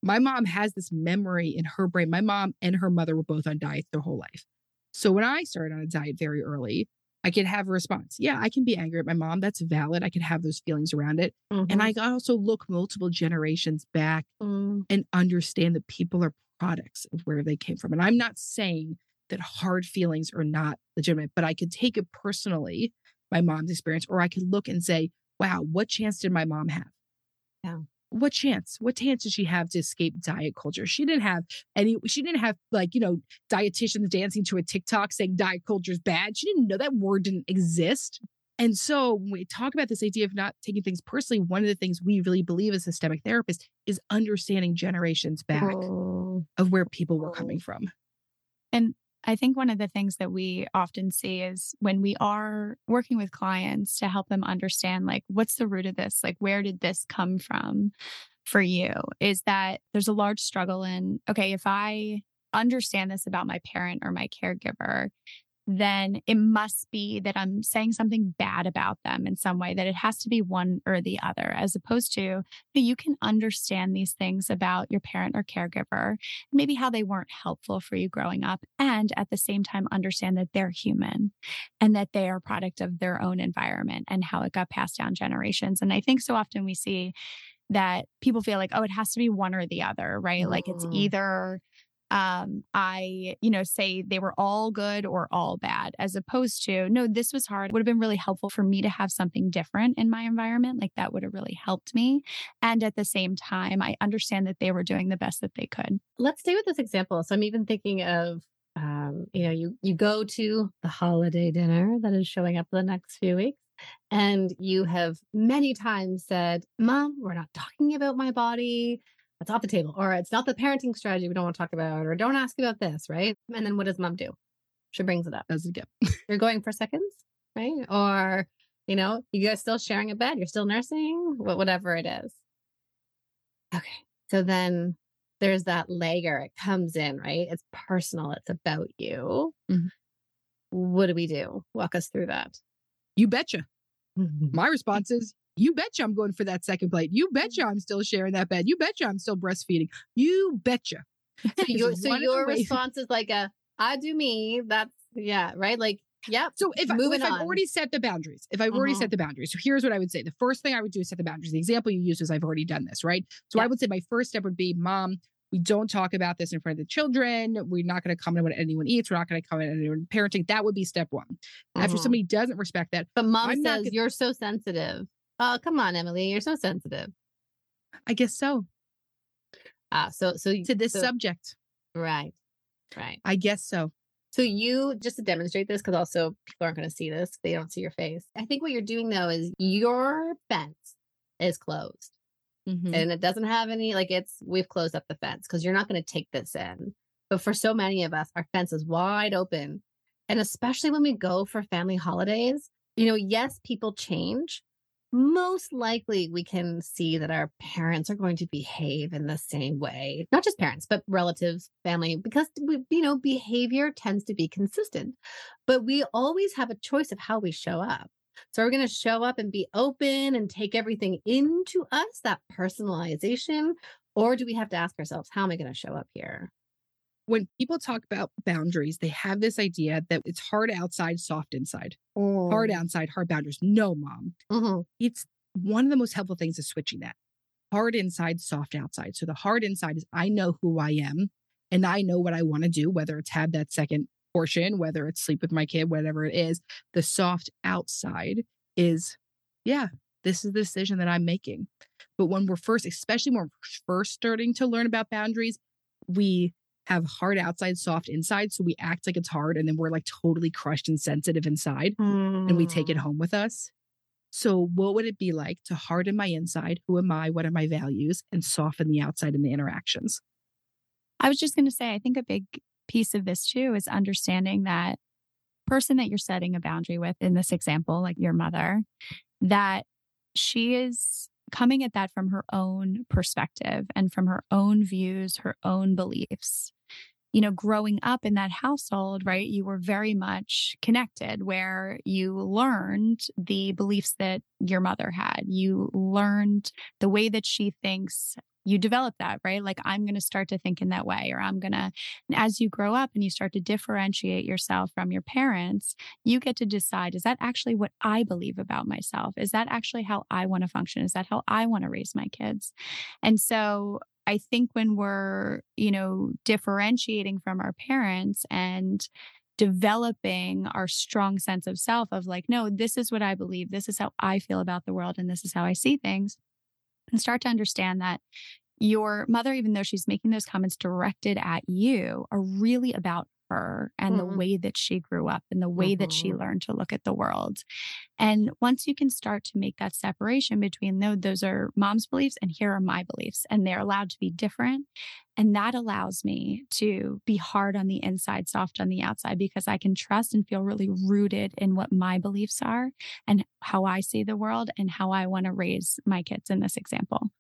My mom has this memory in her brain. My mom and her mother were both on diets their whole life. So when I started on a diet very early, I could have a response. Yeah, I can be angry at my mom. That's valid. I could have those feelings around it. And I also look multiple generations back Mm, and understand that people are products of where they came from. And I'm not saying that hard feelings are not legitimate, but I could take it personally, my mom's experience, or I could look and say, wow, what chance did my mom have? Yeah. What chance? What chance did she have to escape diet culture? She didn't have any, she didn't have like, you know, dietitians dancing to a TikTok saying diet culture is bad. She didn't know that word didn't exist. And so when we talk about this idea of not taking things personally, one of the things we really believe as systemic therapists is understanding generations back oh, of where people were coming oh. from. I think one of the things that we often see is when we are working with clients to help them understand, like, what's the root of this? Like, where did this come from for you? Is that there's a large struggle in, okay, if I understand this about my parent or my caregiver, then it must be that I'm saying something bad about them in some way, that it has to be one or the other, as opposed to that you can understand these things about your parent or caregiver maybe how they weren't helpful for you growing up and at the same time understand that they're human and that they are a product of their own environment and how it got passed down generations and i think so often we see that people feel like oh it has to be one or the other right like it's Mhm. either um i you know say they were all good or all bad as opposed to no this was hard it would have been really helpful for me to have something different in my environment like that would have really helped me and at the same time i understand that they were doing the best that they could let's stay with this example. So I'm even thinking of, um, you know, you you go to the holiday dinner that is showing up the next few weeks, and you have many times said, "Mom, we're not talking about my body. That's off the table, or it's not the parenting strategy we don't want to talk about, or don't ask about this, right?" And then what does mom do? She brings it up. As a gift. You're going for seconds, right? Or you know, you guys still sharing a bed, you're still nursing, whatever it is. Okay. So then there's that layer. It comes in, right? It's personal. It's about you. Mhm. What do we do? Walk us through that. you betcha? *laughs* My response is you betcha I'm going for that second plate. You betcha I'm still sharing that bed. You betcha I'm still breastfeeding. You betcha. *laughs* So, your, so one of the your response is like a, I do me. That's, yeah, right? Like, yep. So if, I, Moving if I've already set the boundaries, if I've already Mhm. set the boundaries, so here's what I would say. The first thing I would do is set the boundaries. The example you used is I've already done this, right? So Yeah. I would say my first step would be, mom, we don't talk about this in front of the children. We're not going to comment on what anyone eats. We're not going to comment on anyone parenting. That would be step one. After Mhm. somebody doesn't respect that, But mom I'm says gonna- you're so sensitive. Oh, come on, Emmalee, you're so sensitive. I guess so. Ah, so so To this so- subject, right, right. I guess so. So you just to demonstrate this, because also people aren't going to see this; they don't see your face. I think what you're doing though is your fence is closed, Mhm. and it doesn't have any like it's we've closed up the fence because you're not going to take this in. But for so many of us, our fence is wide open, and especially when we go for family holidays, you know, yes, people change. Most likely, we can see that our parents are going to behave in the same way. Not just parents, but relatives, family, because we, you know, behavior tends to be consistent. But we always have a choice of how we show up. So, are we're going to show up and be open and take everything into us, that personalization, or do we have to ask ourselves, how am I going to show up here? When people talk about boundaries, they have this idea that it's hard outside, soft inside. Hard Mm. outside, hard boundaries. No, mom. Mhm. It's one of the most helpful things is switching that. Hard inside, soft outside. So the hard inside is I know who I am and I know what I want to do, whether it's have that second portion, whether it's sleep with my kid, whatever it is. The soft outside is, yeah, this is the decision that I'm making. But when we're first, especially when we're first starting to learn about boundaries, we have hard outside, soft inside. So we act like it's hard and then we're like totally crushed and sensitive inside and we take it Mm. home with us. So, what would it be like to harden my inside? Who am I? What are my values? And soften the outside in the interactions? I was just going to say, I think a big piece of this too is understanding that person that you're setting a boundary with in this example, like your mother, that she is coming at that from her own perspective and from her own views, her own beliefs. You know, growing up in that household, right, you were very much connected where you learned the beliefs that your mother had. You learned the way that she thinks, you develop that, right? Like, I'm going to start to think in that way, or I'm going to, as you grow up and you start to differentiate yourself from your parents, you get to decide is that actually what I believe about myself? Is that actually how I want to function? Is that how I want to raise my kids? And so, I think when we're, you know, differentiating from our parents and developing our strong sense of self of like, no, this is what I believe, this is how I feel about the world, and this is how I see things, and start to understand that your mother, even though she's making those comments directed at you, are really about her and the Mhm. way that she grew up and the way that she Mhm. learned to look at the world. And once you can start to make that separation between no, those are mom's beliefs and here are my beliefs, and they're allowed to be different. And that allows me to be hard on the inside, soft on the outside, because I can trust and feel really rooted in what my beliefs are and how I see the world and how I want to raise my kids in this example.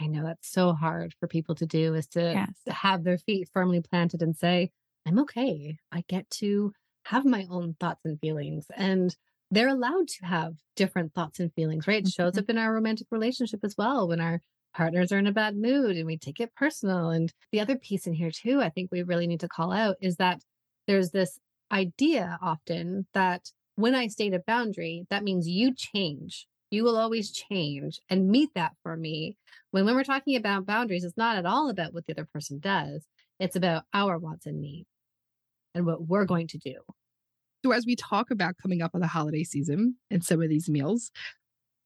I know that's so hard for people to do is to Yes. to have their feet firmly planted and say, I'm okay. I get to have my own thoughts and feelings. And they're allowed to have different thoughts and feelings, right? It shows Mhm. up in our romantic relationship as well when our partners are in a bad mood and we take it personal. And the other piece in here, too, I think we really need to call out is that there's this idea often that when I state a boundary, that means you change. You will always change and meet that for me. When, when we're talking about boundaries, it's not at all about what the other person does. It's about our wants and needs and what we're going to do. So, as we talk about coming up on the holiday season and some of these meals,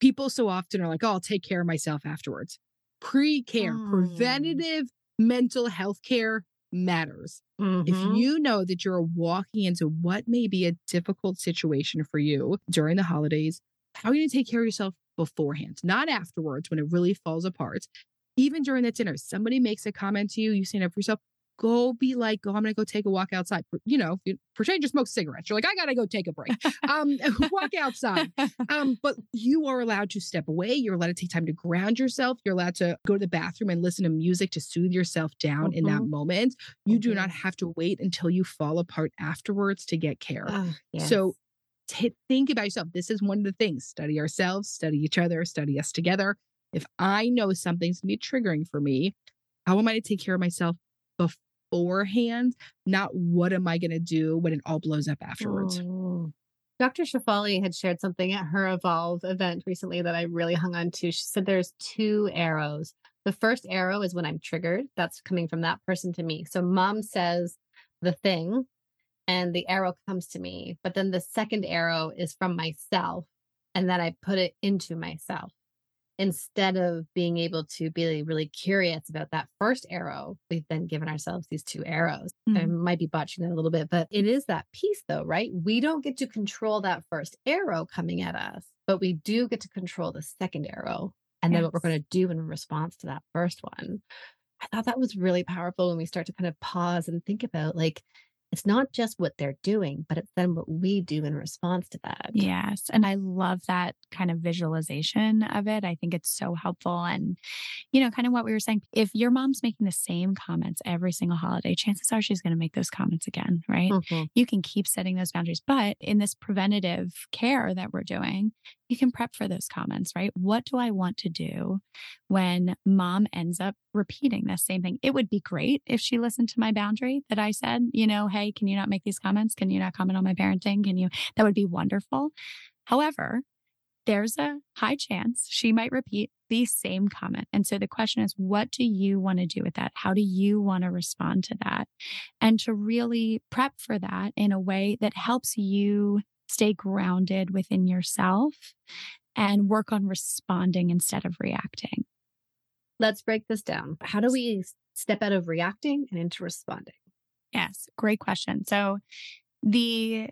people so often are like, oh, I'll take care of myself afterwards. Pre care, Mm. preventative mental health care matters. If Mhm. you know that you're walking into what may be a difficult situation for you during the holidays, how are you going to take care of yourself beforehand, not afterwards when it really falls apart? Even during the dinner, somebody makes a comment to you, you stand up for yourself. Go be like, go, I'm gonna go take a walk outside. You know, you pretend you smoke cigarettes. You're like, I gotta go take a break. Um, *laughs* walk outside. Um, but you are allowed to step away. You're allowed to take time to ground yourself. You're allowed to go to the bathroom and listen to music to soothe yourself down in that moment. You do not Mhm. have to wait until you fall apart afterwards to get care. Ah, So t- think about yourself. This is one of the things study ourselves, study each other, study us together. If I know something's to be triggering for me, how am I to take care of myself beforehand? Not what am I going to do when it all blows up afterwards? Mm. Dr. Shefali had shared something at her Evolve event recently that I really hung on to. She said there's two arrows. The first arrow is when I'm triggered. That's coming from that person to me. So mom says the thing and the arrow comes to me. But then the second arrow is from myself. And then I put it into myself instead of being able to be really curious about that first arrow, we've then given ourselves these two arrows. Mm. I might be botching that a little bit, but it is that piece though, right? We don't get to control that first arrow coming at us, but we do get to control the second arrow and yes. then what we're going to do in response to that first one. I thought that was really powerful when we start to kind of pause and think about like, it's not just what they're doing, but it's then what we do in response to that. Yes. And I love that kind of visualization of it. I think it's so helpful. And, you know, kind of what we were saying, if your mom's making the same comments every single holiday, chances are she's going to make those comments again, right? Mm-hmm. You can keep setting those boundaries. But in this preventative care that we're doing, you can prep for those comments, right? What do I want to do when mom ends up repeating the same thing? It would be great if she listened to my boundary that I said, you know, hey, can you not make these comments? Can you not comment on my parenting? Can you? That would be wonderful. However, there's a high chance she might repeat the same comment. And so the question is, what do you want to do with that? How do you want to respond to that? And to really prep for that in a way that helps you stay grounded within yourself and work on responding instead of reacting. Let's break this down. How do we step out of reacting and into responding? Yes, great question. So the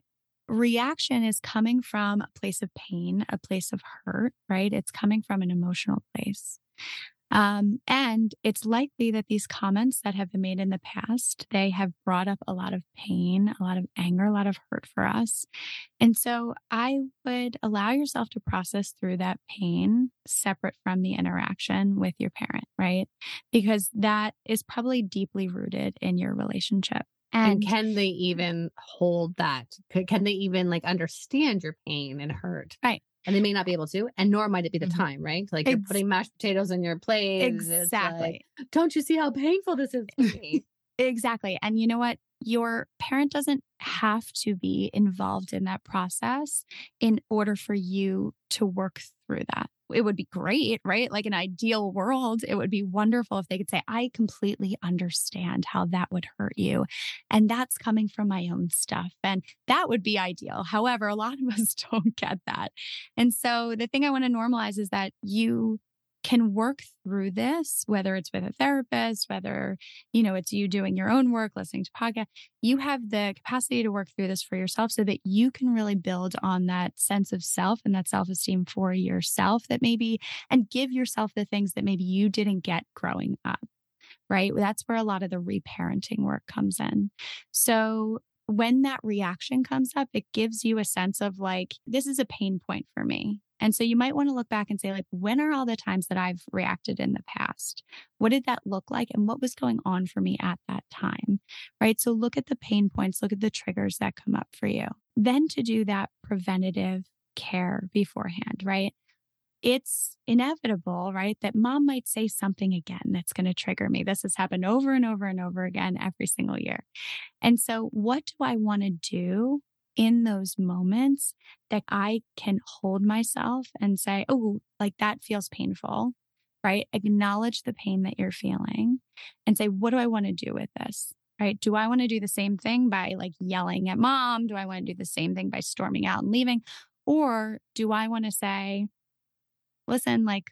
reaction is coming from a place of pain, a place of hurt, right? It's coming from an emotional place. Um, and it's likely that these comments that have been made in the past, they have brought up a lot of pain, a lot of anger, a lot of hurt for us. And so I would allow yourself to process through that pain separate from the interaction with your parent, right? Because that is probably deeply rooted in your relationship. And, and, can they even hold that? Can they even like understand your pain and hurt? Right and they may not be able to, and nor might it be the mm-hmm. time, right? Like Ex- you're putting mashed potatoes on your plate. Exactly. Like, Don't you see how painful this is *laughs* exactly. And you know what? Your parent doesn't have to be involved in that process in order for you to work through that it would be great, right? Like an ideal world, it would be wonderful if they could say, I completely understand how that would hurt you. And that's coming from my own stuff. And that would be ideal. However, a lot of *laughs* us don't get that. And so the thing I want to normalize is that you can work through this, whether it's with a therapist, whether, you know, it's you doing your own work, listening to podcast, you have the capacity to work through this for yourself so that you can really build on that sense of self and that self esteem for yourself that maybe, and give yourself the things that maybe you didn't get growing up. Right. That's where a lot of the reparenting work comes in. So when that reaction comes up, it gives you a sense of like, this is a pain point for me. And so you might want to look back and say, like, when are all the times that I've reacted in the past? What did that look like? And what was going on for me at that time? Right. So look at the pain points, look at the triggers that come up for you. Then to do that preventative care beforehand, right? It's inevitable, right? That mom might say something again that's going to trigger me. This has happened over and over and over again every single year. And so, what do I want to do in those moments that I can hold myself and say, oh, like that feels painful, right? Acknowledge the pain that you're feeling and say, what do I want to do with this? Right. Do I want to do the same thing by like yelling at mom? Do I want to do the same thing by storming out and leaving? Or do I want to say, listen, like,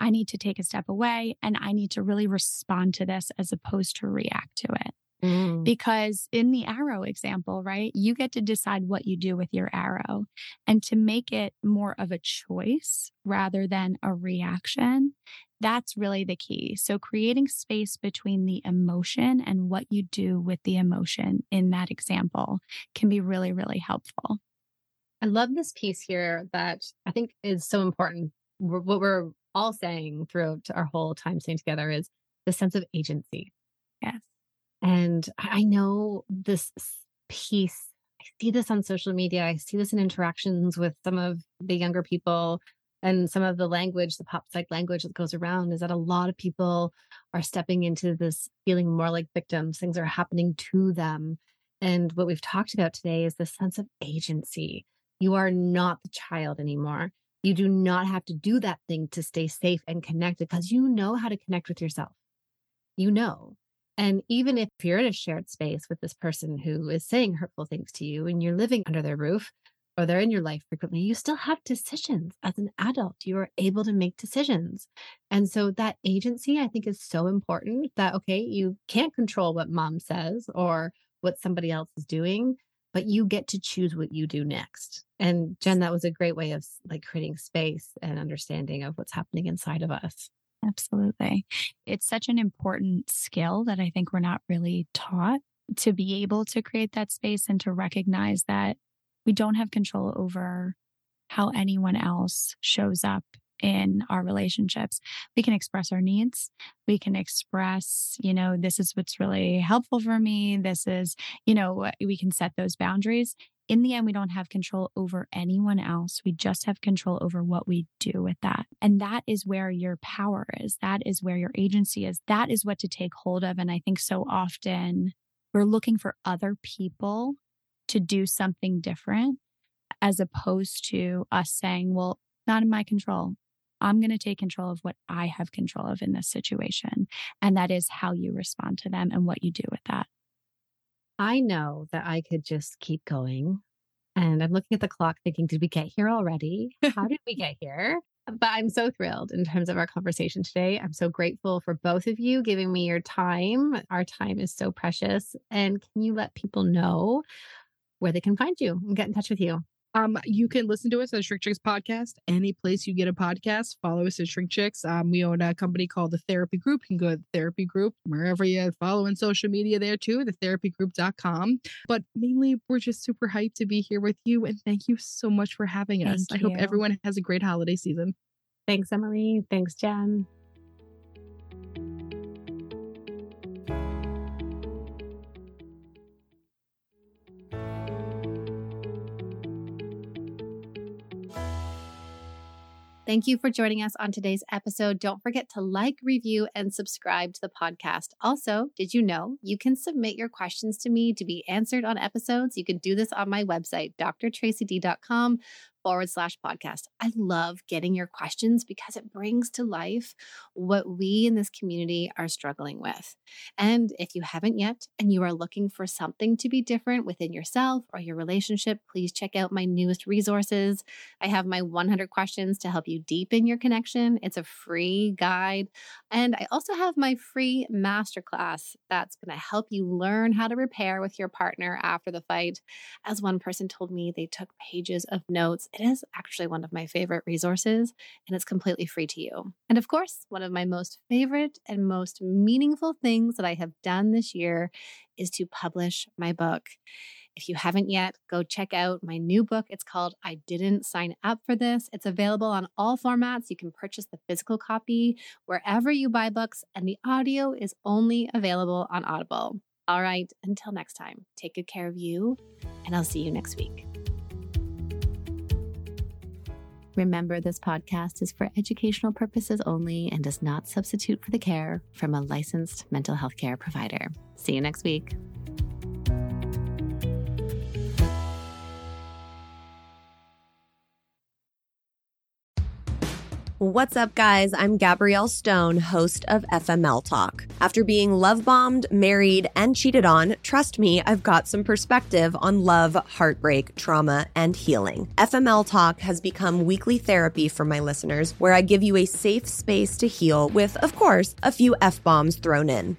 I need to take a step away and I need to really respond to this as opposed to react to it. Mm. Because in the arrow example, right, you get to decide what you do with your arrow. And to make it more of a choice rather than a reaction, that's really the key. So, creating space between the emotion and what you do with the emotion in that example can be really, really helpful. I love this piece here that I think is so important. What we're all saying throughout our whole time staying together is the sense of agency. Yes. And I know this piece, I see this on social media. I see this in interactions with some of the younger people and some of the language, the pop psych language that goes around is that a lot of people are stepping into this feeling more like victims. Things are happening to them. And what we've talked about today is the sense of agency. You are not the child anymore. You do not have to do that thing to stay safe and connected because you know how to connect with yourself. You know. And even if you're in a shared space with this person who is saying hurtful things to you and you're living under their roof or they're in your life frequently, you still have decisions as an adult. You are able to make decisions. And so that agency, I think, is so important that, okay, you can't control what mom says or what somebody else is doing, but you get to choose what you do next. And Jen, that was a great way of like creating space and understanding of what's happening inside of us. Absolutely. It's such an important skill that I think we're not really taught to be able to create that space and to recognize that we don't have control over how anyone else shows up in our relationships. We can express our needs. We can express, you know, this is what's really helpful for me. This is, you know, we can set those boundaries in the end, we don't have control over anyone else. We just have control over what we do with that. And that is where your power is. That is where your agency is. That is what to take hold of. And I think so often we're looking for other people to do something different as opposed to us saying, well, not in my control. I'm going to take control of what I have control of in this situation. And that is how you respond to them and what you do with that. I know that I could just keep going. And I'm looking at the clock thinking, did we get here already? How did we get here? But I'm so thrilled in terms of our conversation today. I'm so grateful for both of you giving me your time. Our time is so precious. And can you let people know where they can find you and get in touch with you? Um, you can listen to us at Shrink Chicks Podcast, any place you get a podcast. Follow us at Shrink Chicks. Um, we own a company called the Therapy Group. You can go to the Therapy Group wherever you follow in social media there too, thetherapygroup.com. But mainly, we're just super hyped to be here with you. And thank you so much for having Thank us. I hope everyone has a great holiday season. Thanks, Emmalee. Thanks, Jen. Thank you for joining us on today's episode. Don't forget to like, review, and subscribe to the podcast. Also, did you know you can submit your questions to me to be answered on episodes? You can do this on my website, drtracyd.com forward slash podcast. I love getting your questions because it brings to life what we in this community are struggling with. And if you haven't yet and you are looking for something to be different within yourself or your relationship, please check out my newest resources. I have my 100 questions to help you deepen your connection. It's a free guide. And I also have my free masterclass that's going to help you learn how to repair with your partner after the fight. As one person told me, they took pages of notes. It is actually one of my favorite resources, and it's completely free to you. And of course, one of my most favorite and most meaningful things that I have done this year is to publish my book. If you haven't yet, go check out my new book. It's called I Didn't Sign Up for This. It's available on all formats. You can purchase the physical copy wherever you buy books, and the audio is only available on Audible. All right, until next time, take good care of you, and I'll see you next week. Remember, this podcast is for educational purposes only and does not substitute for the care from a licensed mental health care provider. See you next week. What's up, guys? I'm Gabrielle Stone, host of FML Talk. After being love bombed, married, and cheated on, trust me, I've got some perspective on love, heartbreak, trauma, and healing. FML Talk has become weekly therapy for my listeners, where I give you a safe space to heal with, of course, a few F bombs thrown in